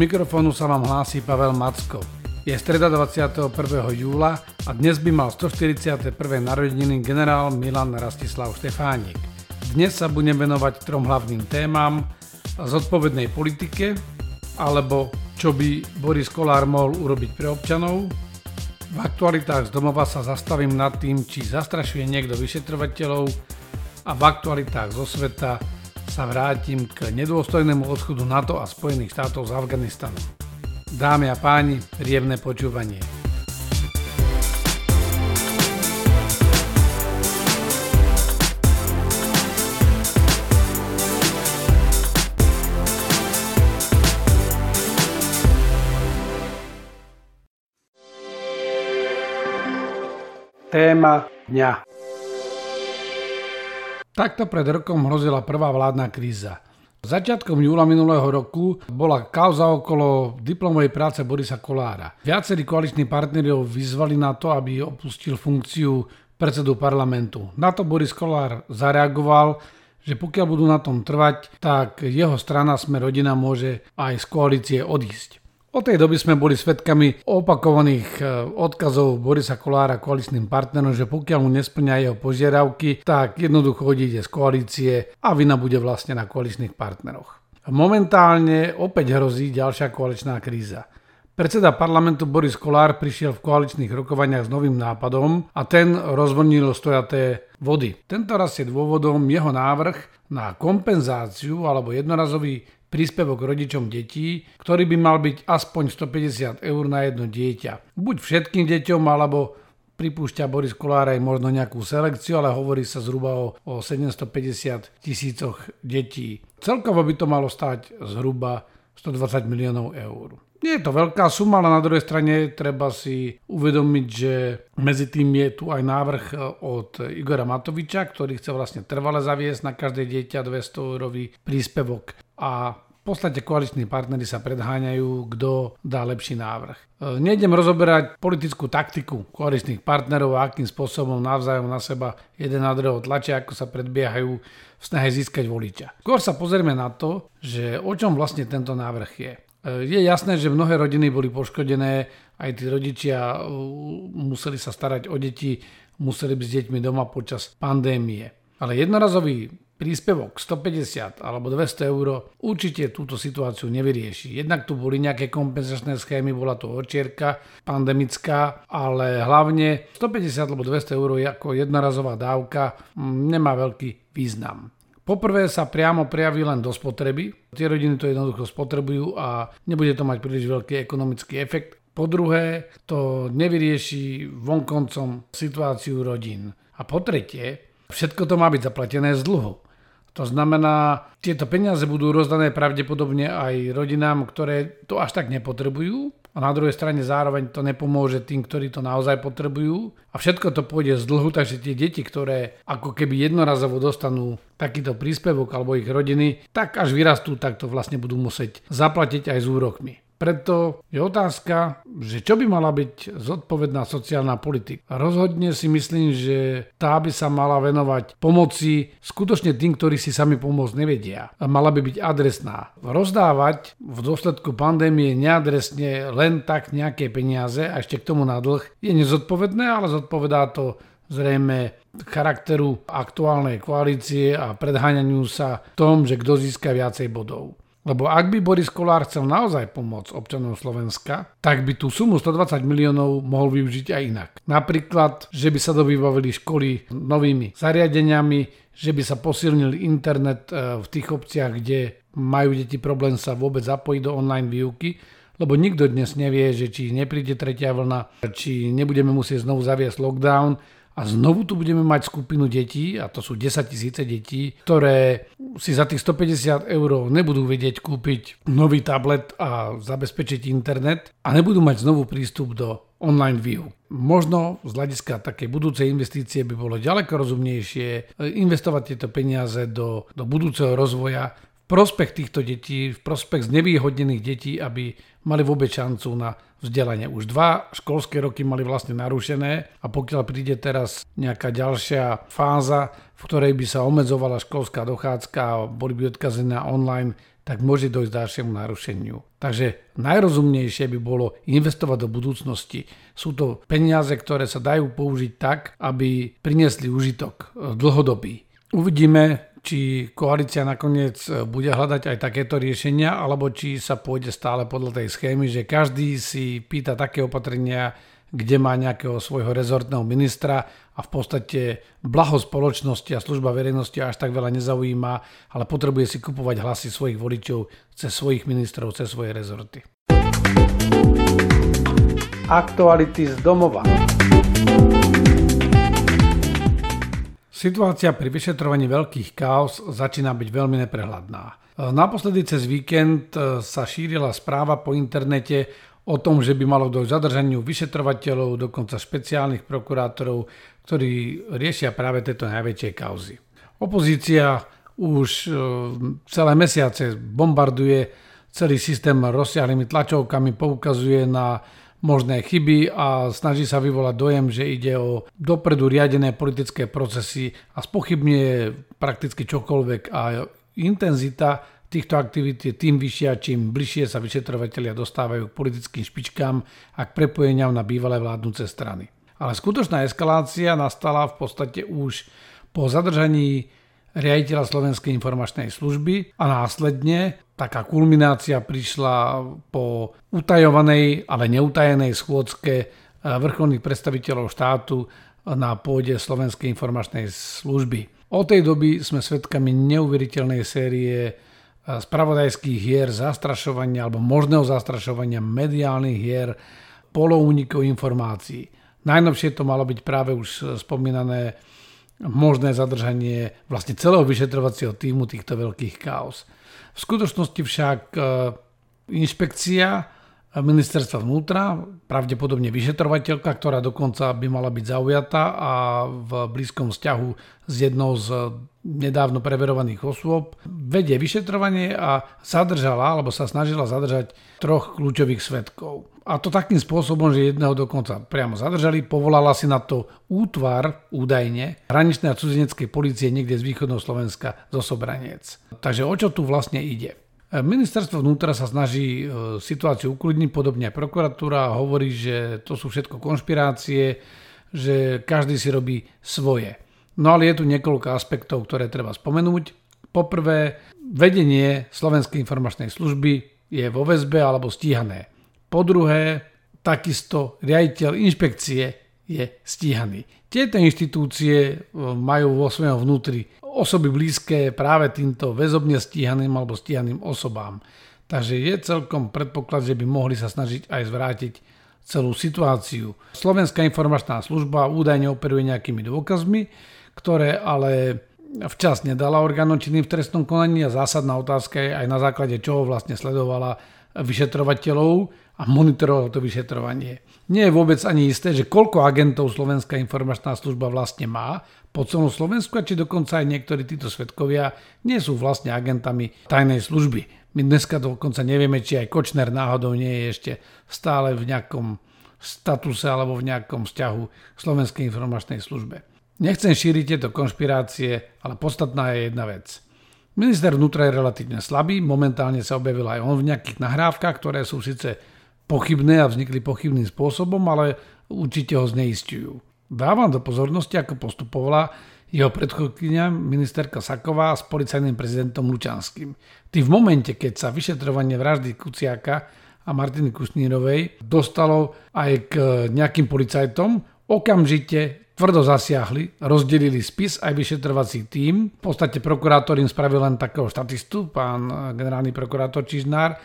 mikrofónu sa vám hlási Pavel Macko. Je streda 21. júla a dnes by mal 141. narodeniny generál Milan Rastislav Štefánik. Dnes sa budem venovať trom hlavným témam zodpovednej politike, alebo čo by Boris Kolár mohol urobiť pre občanov. V aktualitách z domova sa zastavím nad tým, či zastrašuje niekto vyšetrovateľov a v aktualitách zo sveta sa vrátim k nedôstojnému odchodu NATO a Spojených štátov z Afganistanu. Dámy a páni, príjemné počúvanie. Téma dňa. Takto pred rokom hrozila prvá vládna kríza. Začiatkom júla minulého roku bola kauza okolo diplomovej práce Borisa Kolára. Viacerí koaliční partneri ho vyzvali na to, aby opustil funkciu predsedu parlamentu. Na to Boris Kolár zareagoval, že pokiaľ budú na tom trvať, tak jeho strana Sme rodina môže aj z koalície odísť. Od tej doby sme boli svedkami opakovaných e, odkazov Borisa Kolára koaličným partnerom, že pokiaľ mu nesplňa jeho požiadavky, tak jednoducho odíde z koalície a vina bude vlastne na koaličných partneroch. Momentálne opäť hrozí ďalšia koaličná kríza. Predseda parlamentu Boris Kolár prišiel v koaličných rokovaniach s novým nápadom a ten rozvonil stojaté vody. Tento raz je dôvodom jeho návrh na kompenzáciu alebo jednorazový príspevok rodičom detí, ktorý by mal byť aspoň 150 eur na jedno dieťa. Buď všetkým deťom, alebo pripúšťa Boris Kolár aj možno nejakú selekciu, ale hovorí sa zhruba o, o 750 tisícoch detí. Celkovo by to malo stať zhruba 120 miliónov eur. Nie je to veľká suma, ale na druhej strane treba si uvedomiť, že medzi tým je tu aj návrh od Igora Matoviča, ktorý chce vlastne trvale zaviesť na každé dieťa 200 eurový príspevok a podstate koaliční partnery sa predháňajú, kto dá lepší návrh. E, nejdem rozoberať politickú taktiku koaličných partnerov a akým spôsobom navzájom na seba jeden na druhého tlačia, ako sa predbiehajú v snahe získať voliča. Skôr sa pozrieme na to, že o čom vlastne tento návrh je. E, je jasné, že mnohé rodiny boli poškodené, aj tí rodičia e, museli sa starať o deti, museli byť s deťmi doma počas pandémie. Ale jednorazový príspevok 150 alebo 200 eur určite túto situáciu nevyrieši. Jednak tu boli nejaké kompenzačné schémy, bola to očierka pandemická, ale hlavne 150 alebo 200 eur ako jednorazová dávka mm, nemá veľký význam. Poprvé sa priamo prejaví len do spotreby. Tie rodiny to jednoducho spotrebujú a nebude to mať príliš veľký ekonomický efekt. Po druhé, to nevyrieši vonkoncom situáciu rodín. A po tretie, všetko to má byť zaplatené z dlhu. To znamená, tieto peniaze budú rozdané pravdepodobne aj rodinám, ktoré to až tak nepotrebujú a na druhej strane zároveň to nepomôže tým, ktorí to naozaj potrebujú a všetko to pôjde z dlhu, takže tie deti, ktoré ako keby jednorazovo dostanú takýto príspevok alebo ich rodiny, tak až vyrastú, tak to vlastne budú musieť zaplatiť aj s úrokmi. Preto je otázka, že čo by mala byť zodpovedná sociálna politika. Rozhodne si myslím, že tá by sa mala venovať pomoci skutočne tým, ktorí si sami pomôcť nevedia. A mala by byť adresná. Rozdávať v dôsledku pandémie neadresne len tak nejaké peniaze a ešte k tomu na dlh je nezodpovedné, ale zodpovedá to zrejme charakteru aktuálnej koalície a predháňaniu sa tom, že kto získa viacej bodov. Lebo ak by Boris Kolár chcel naozaj pomôcť občanom Slovenska, tak by tú sumu 120 miliónov mohol využiť aj inak. Napríklad, že by sa dobývali školy novými zariadeniami, že by sa posilnil internet e, v tých obciach, kde majú deti problém sa vôbec zapojiť do online výuky, lebo nikto dnes nevie, že či nepríde tretia vlna, či nebudeme musieť znovu zaviesť lockdown, a znovu tu budeme mať skupinu detí, a to sú 10 tisíce detí, ktoré si za tých 150 eur nebudú vedieť kúpiť nový tablet a zabezpečiť internet a nebudú mať znovu prístup do online view. Možno z hľadiska takej budúcej investície by bolo ďaleko rozumnejšie investovať tieto peniaze do, do budúceho rozvoja prospech týchto detí, v prospech znevýhodnených detí, aby mali vôbec šancu na vzdelanie. Už dva školské roky mali vlastne narušené a pokiaľ príde teraz nejaká ďalšia fáza, v ktorej by sa obmedzovala školská dochádzka a boli by odkazené online, tak môže dojsť ďalšiemu narušeniu. Takže najrozumnejšie by bolo investovať do budúcnosti. Sú to peniaze, ktoré sa dajú použiť tak, aby priniesli užitok dlhodobý. Uvidíme, či koalícia nakoniec e, bude hľadať aj takéto riešenia, alebo či sa pôjde stále podľa tej schémy, že každý si pýta také opatrenia, kde má nejakého svojho rezortného ministra a v podstate blaho spoločnosti a služba verejnosti až tak veľa nezaujíma, ale potrebuje si kupovať hlasy svojich voličov cez svojich ministrov, cez svoje rezorty. Aktuality z domova. Situácia pri vyšetrovaní veľkých chaos začína byť veľmi neprehľadná. Naposledy cez víkend e, sa šírila správa po internete o tom, že by malo dojsť zadržaniu vyšetrovateľov, dokonca špeciálnych prokurátorov, ktorí riešia práve tieto najväčšie kauzy. Opozícia už e, celé mesiace bombarduje celý systém rozsiahlými tlačovkami, poukazuje na možné chyby a snaží sa vyvolať dojem, že ide o dopredu riadené politické procesy a spochybňuje prakticky čokoľvek a intenzita týchto aktivít je tým vyššia, čím bližšie sa vyšetrovateľia dostávajú k politickým špičkám a k prepojeniam na bývalé vládnúce strany. Ale skutočná eskalácia nastala v podstate už po zadržaní riaditeľa Slovenskej informačnej služby a následne taká kulminácia prišla po utajovanej, ale neutajenej schôdzke eh, vrcholných predstaviteľov štátu na pôde Slovenskej informačnej služby. Od tej doby sme svedkami neuveriteľnej série eh, spravodajských hier, zastrašovania alebo možného zastrašovania mediálnych hier, polounikov informácií. Najnovšie to malo byť práve už spomínané možné zadržanie vlastne celého vyšetrovacieho týmu týchto veľkých chaos. V skutočnosti však e, inšpekcia ministerstva vnútra, pravdepodobne vyšetrovateľka, ktorá dokonca by mala byť zaujatá a v blízkom vzťahu s jednou z nedávno preverovaných osôb, vedie vyšetrovanie a zadržala, alebo sa snažila zadržať troch kľúčových svetkov. A to takým spôsobom, že jedného dokonca priamo zadržali, povolala si na to útvar údajne hraničnej a cudzineckej policie niekde z východného Slovenska zo Sobranec. Takže o čo tu vlastne ide? Ministerstvo vnútra sa snaží e, situáciu ukludniť, podobne aj prokuratúra hovorí, že to sú všetko konšpirácie, že každý si robí svoje. No ale je tu niekoľko aspektov, ktoré treba spomenúť. Poprvé, vedenie Slovenskej informačnej služby je vo väzbe alebo stíhané. Po druhé, takisto riaditeľ inšpekcie je stíhaný. Tieto inštitúcie e, majú vo svojom vnútri osoby blízke práve týmto väzobne stíhaným alebo stíhaným osobám. Takže je celkom predpoklad, že by mohli sa snažiť aj zvrátiť celú situáciu. Slovenská informačná služba údajne operuje nejakými dôkazmi, ktoré ale včas nedala orgánom činným v trestnom konaní a zásadná otázka je aj na základe čoho vlastne sledovala vyšetrovateľov a monitoroval to vyšetrovanie. Nie je vôbec ani isté, že koľko agentov Slovenská informačná služba vlastne má po celom Slovensku a či dokonca aj niektorí títo svetkovia nie sú vlastne agentami tajnej služby. My dneska dokonca nevieme, či aj Kočner náhodou nie je ešte stále v nejakom statuse alebo v nejakom vzťahu Slovenskej informačnej službe. Nechcem šíriť tieto konšpirácie, ale podstatná je jedna vec. Minister vnútra je relatívne slabý, momentálne sa objavil aj on v nejakých nahrávkach, ktoré sú síce pochybné a vznikli pochybným spôsobom, ale určite ho zneistujú. Dávam do pozornosti, ako postupovala jeho predchodkynia ministerka Saková s policajným prezidentom Lučanským. Ty v momente, keď sa vyšetrovanie vraždy Kuciaka a Martiny Kusnírovej dostalo aj k nejakým policajtom, okamžite tvrdo zasiahli, rozdelili spis aj vyšetrovací tím. V podstate prokurátor im spravil len takého štatistu, pán generálny prokurátor Čižnár,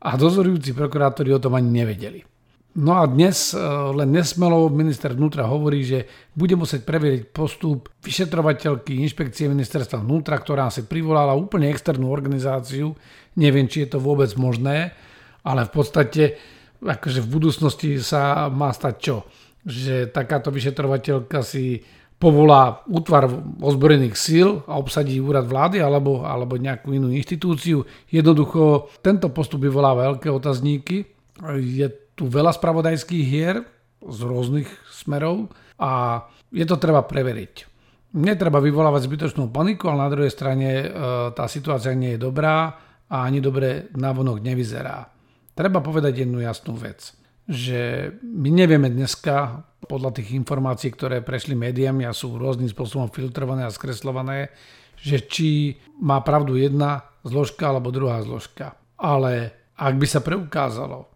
a dozorujúci prokurátori o tom ani nevedeli. No a dnes e, len nesmelo minister vnútra hovorí, že bude musieť preveriť postup vyšetrovateľky inšpekcie ministerstva vnútra, ktorá si privolala úplne externú organizáciu. Neviem, či je to vôbec možné, ale v podstate akože v budúcnosti sa má stať čo? Že takáto vyšetrovateľka si povolá útvar ozbrojených síl a obsadí úrad vlády alebo, alebo nejakú inú inštitúciu. Jednoducho tento postup vyvolá veľké otazníky. Je tu veľa spravodajských hier z rôznych smerov a je to treba preveriť. Netreba vyvolávať zbytočnú paniku, ale na druhej strane e, tá situácia nie je dobrá a ani dobre navonok nevyzerá. Treba povedať jednu jasnú vec, že my nevieme dneska podľa tých informácií, ktoré prešli médiami a sú rôznym spôsobom filtrované a skreslované, že či má pravdu jedna zložka alebo druhá zložka. Ale ak by sa preukázalo,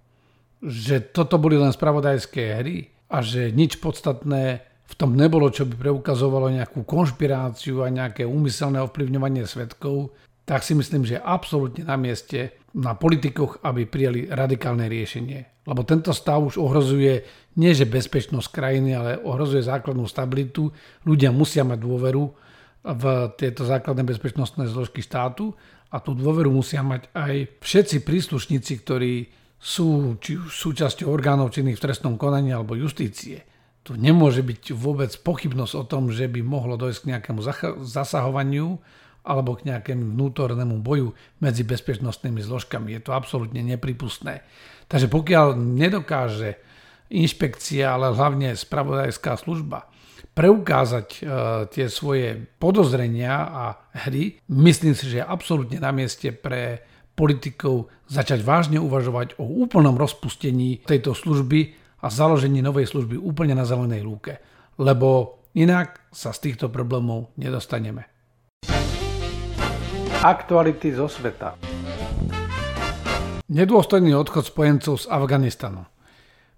že toto boli len spravodajské hry a že nič podstatné v tom nebolo, čo by preukazovalo nejakú konšpiráciu a nejaké úmyselné ovplyvňovanie svetkov, tak si myslím, že absolútne na mieste na politikoch, aby prijali radikálne riešenie. Lebo tento stav už ohrozuje nie že bezpečnosť krajiny, ale ohrozuje základnú stabilitu. Ľudia musia mať dôveru v tieto základné bezpečnostné zložky štátu a tú dôveru musia mať aj všetci príslušníci, ktorí sú či súčasťou orgánov činných v trestnom konaní alebo justície. Tu nemôže byť vôbec pochybnosť o tom, že by mohlo dojsť k nejakému zasahovaniu alebo k nejakému vnútornému boju medzi bezpečnostnými zložkami. Je to absolútne nepripustné. Takže pokiaľ nedokáže inšpekcia, ale hlavne spravodajská služba preukázať e, tie svoje podozrenia a hry, myslím si, že je absolútne na mieste pre politikov začať vážne uvažovať o úplnom rozpustení tejto služby a založení novej služby úplne na zelenej lúke. Lebo inak sa z týchto problémov nedostaneme. Aktuality zo sveta. Nedôstojný odchod spojencov z Afganistanu.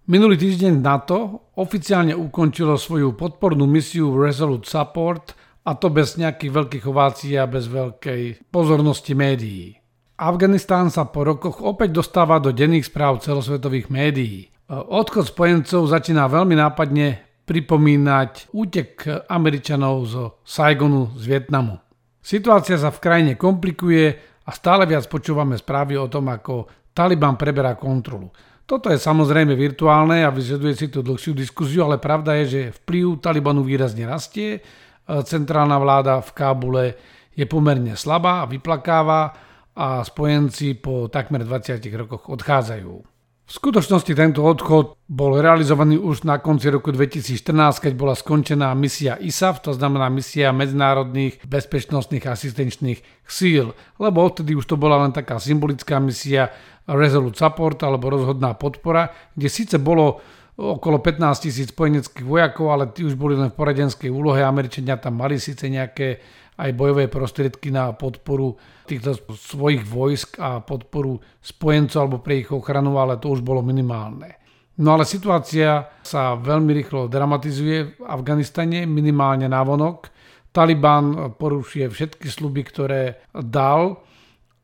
Minulý týždeň NATO oficiálne ukončilo svoju podpornú misiu Resolute Support a to bez nejakých veľkých ovácií a bez veľkej pozornosti médií. Afganistán sa po rokoch opäť dostáva do denných správ celosvetových médií. Odchod spojencov začína veľmi nápadne pripomínať útek Američanov zo Saigonu z Vietnamu. Situácia sa v krajine komplikuje a stále viac počúvame správy o tom, ako Taliban preberá kontrolu. Toto je samozrejme virtuálne a vyžaduje si tu dlhšiu diskuziu, ale pravda je, že vplyv Talibanu výrazne rastie. Centrálna vláda v Kábule je pomerne slabá a vyplakáva a spojenci po takmer 20 rokoch odchádzajú. V skutočnosti tento odchod bol realizovaný už na konci roku 2014, keď bola skončená misia ISAF, to znamená misia medzinárodných bezpečnostných asistenčných síl, lebo odtedy už to bola len taká symbolická misia Resolute Support alebo rozhodná podpora, kde síce bolo okolo 15 tisíc spojeneckých vojakov, ale tí už boli len v poradenskej úlohe. Američania tam mali síce nejaké aj bojové prostriedky na podporu týchto svojich vojsk a podporu spojencov alebo pre ich ochranu, ale to už bolo minimálne. No ale situácia sa veľmi rýchlo dramatizuje v Afganistane, minimálne vonok. Taliban porušuje všetky sluby, ktoré dal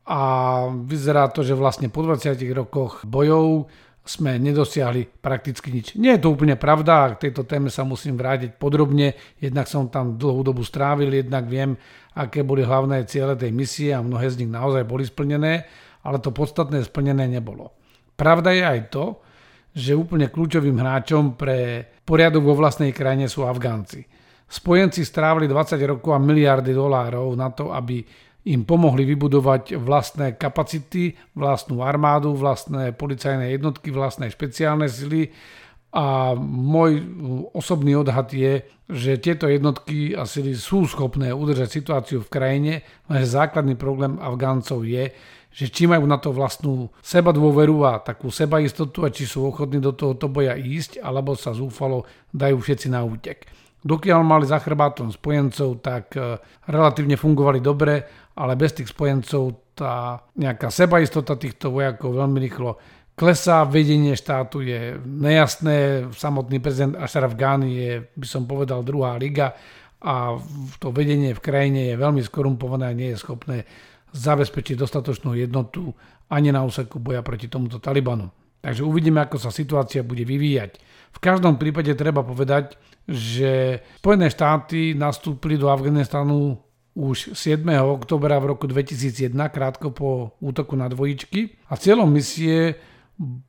a vyzerá to, že vlastne po 20 rokoch bojov sme nedosiahli prakticky nič. Nie je to úplne pravda a k tejto téme sa musím vrátiť podrobne. Jednak som tam dlhú dobu strávil, jednak viem, aké boli hlavné ciele tej misie a mnohé z nich naozaj boli splnené, ale to podstatné splnené nebolo. Pravda je aj to, že úplne kľúčovým hráčom pre poriadok vo vlastnej krajine sú Afgánci. Spojenci strávili 20 rokov a miliardy dolárov na to, aby im pomohli vybudovať vlastné kapacity, vlastnú armádu, vlastné policajné jednotky, vlastné špeciálne sily. A môj osobný odhad je, že tieto jednotky a sily sú schopné udržať situáciu v krajine, lenže základný problém Afgáncov je, že či majú na to vlastnú seba dôveru a takú sebaistotu a či sú ochotní do tohoto boja ísť, alebo sa zúfalo dajú všetci na útek. Dokiaľ mali za chrbátom spojencov, tak e, relatívne fungovali dobre, ale bez tých spojencov tá nejaká sebaistota týchto vojakov veľmi rýchlo klesá. Vedenie štátu je nejasné, samotný prezident Ashraf Ghani je, by som povedal, druhá liga a to vedenie v krajine je veľmi skorumpované a nie je schopné zabezpečiť dostatočnú jednotu ani na úseku boja proti tomuto Talibanu. Takže uvidíme, ako sa situácia bude vyvíjať. V každom prípade treba povedať, že Spojené štáty nastúpili do Afganistanu už 7. oktobra v roku 2001, krátko po útoku na dvojičky. A cieľom misie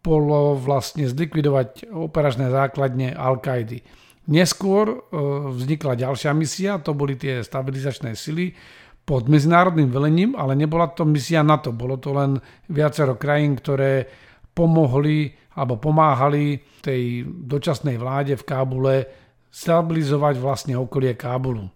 bolo vlastne zlikvidovať operačné základne Al-Kaidy. Neskôr e, vznikla ďalšia misia, to boli tie stabilizačné sily pod medzinárodným velením, ale nebola to misia NATO, bolo to len viacero krajín, ktoré pomohli alebo pomáhali tej dočasnej vláde v Kábule stabilizovať vlastne okolie Kábulu.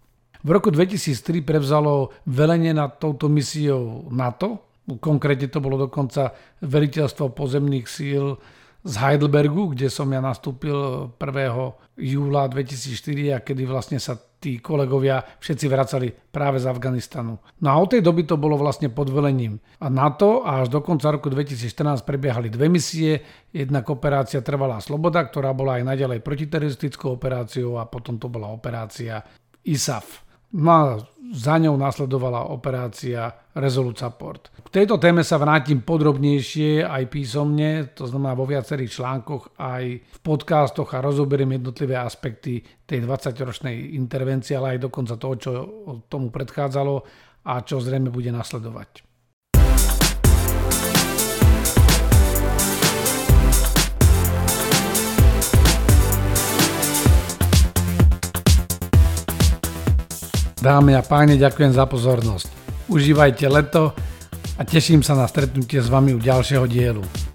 V roku 2003 prevzalo velenie nad touto misiou NATO, konkrétne to bolo dokonca veliteľstvo pozemných síl z Heidelbergu, kde som ja nastúpil 1. júla 2004 a kedy vlastne sa tí kolegovia všetci vracali práve z Afganistanu. No a od tej doby to bolo vlastne pod velením. A na to až do konca roku 2014 prebiehali dve misie. Jedna operácia Trvalá sloboda, ktorá bola aj naďalej protiteroristickou operáciou a potom to bola operácia ISAF. No a za ňou nasledovala operácia Resolute Support. K tejto téme sa vrátim podrobnejšie aj písomne, to znamená vo viacerých článkoch, aj v podcastoch a rozoberiem jednotlivé aspekty tej 20-ročnej intervencie, ale aj dokonca toho, čo tomu predchádzalo a čo zrejme bude nasledovať. Dámy a páni, ďakujem za pozornosť. Užívajte leto a teším sa na stretnutie s vami u ďalšieho dielu.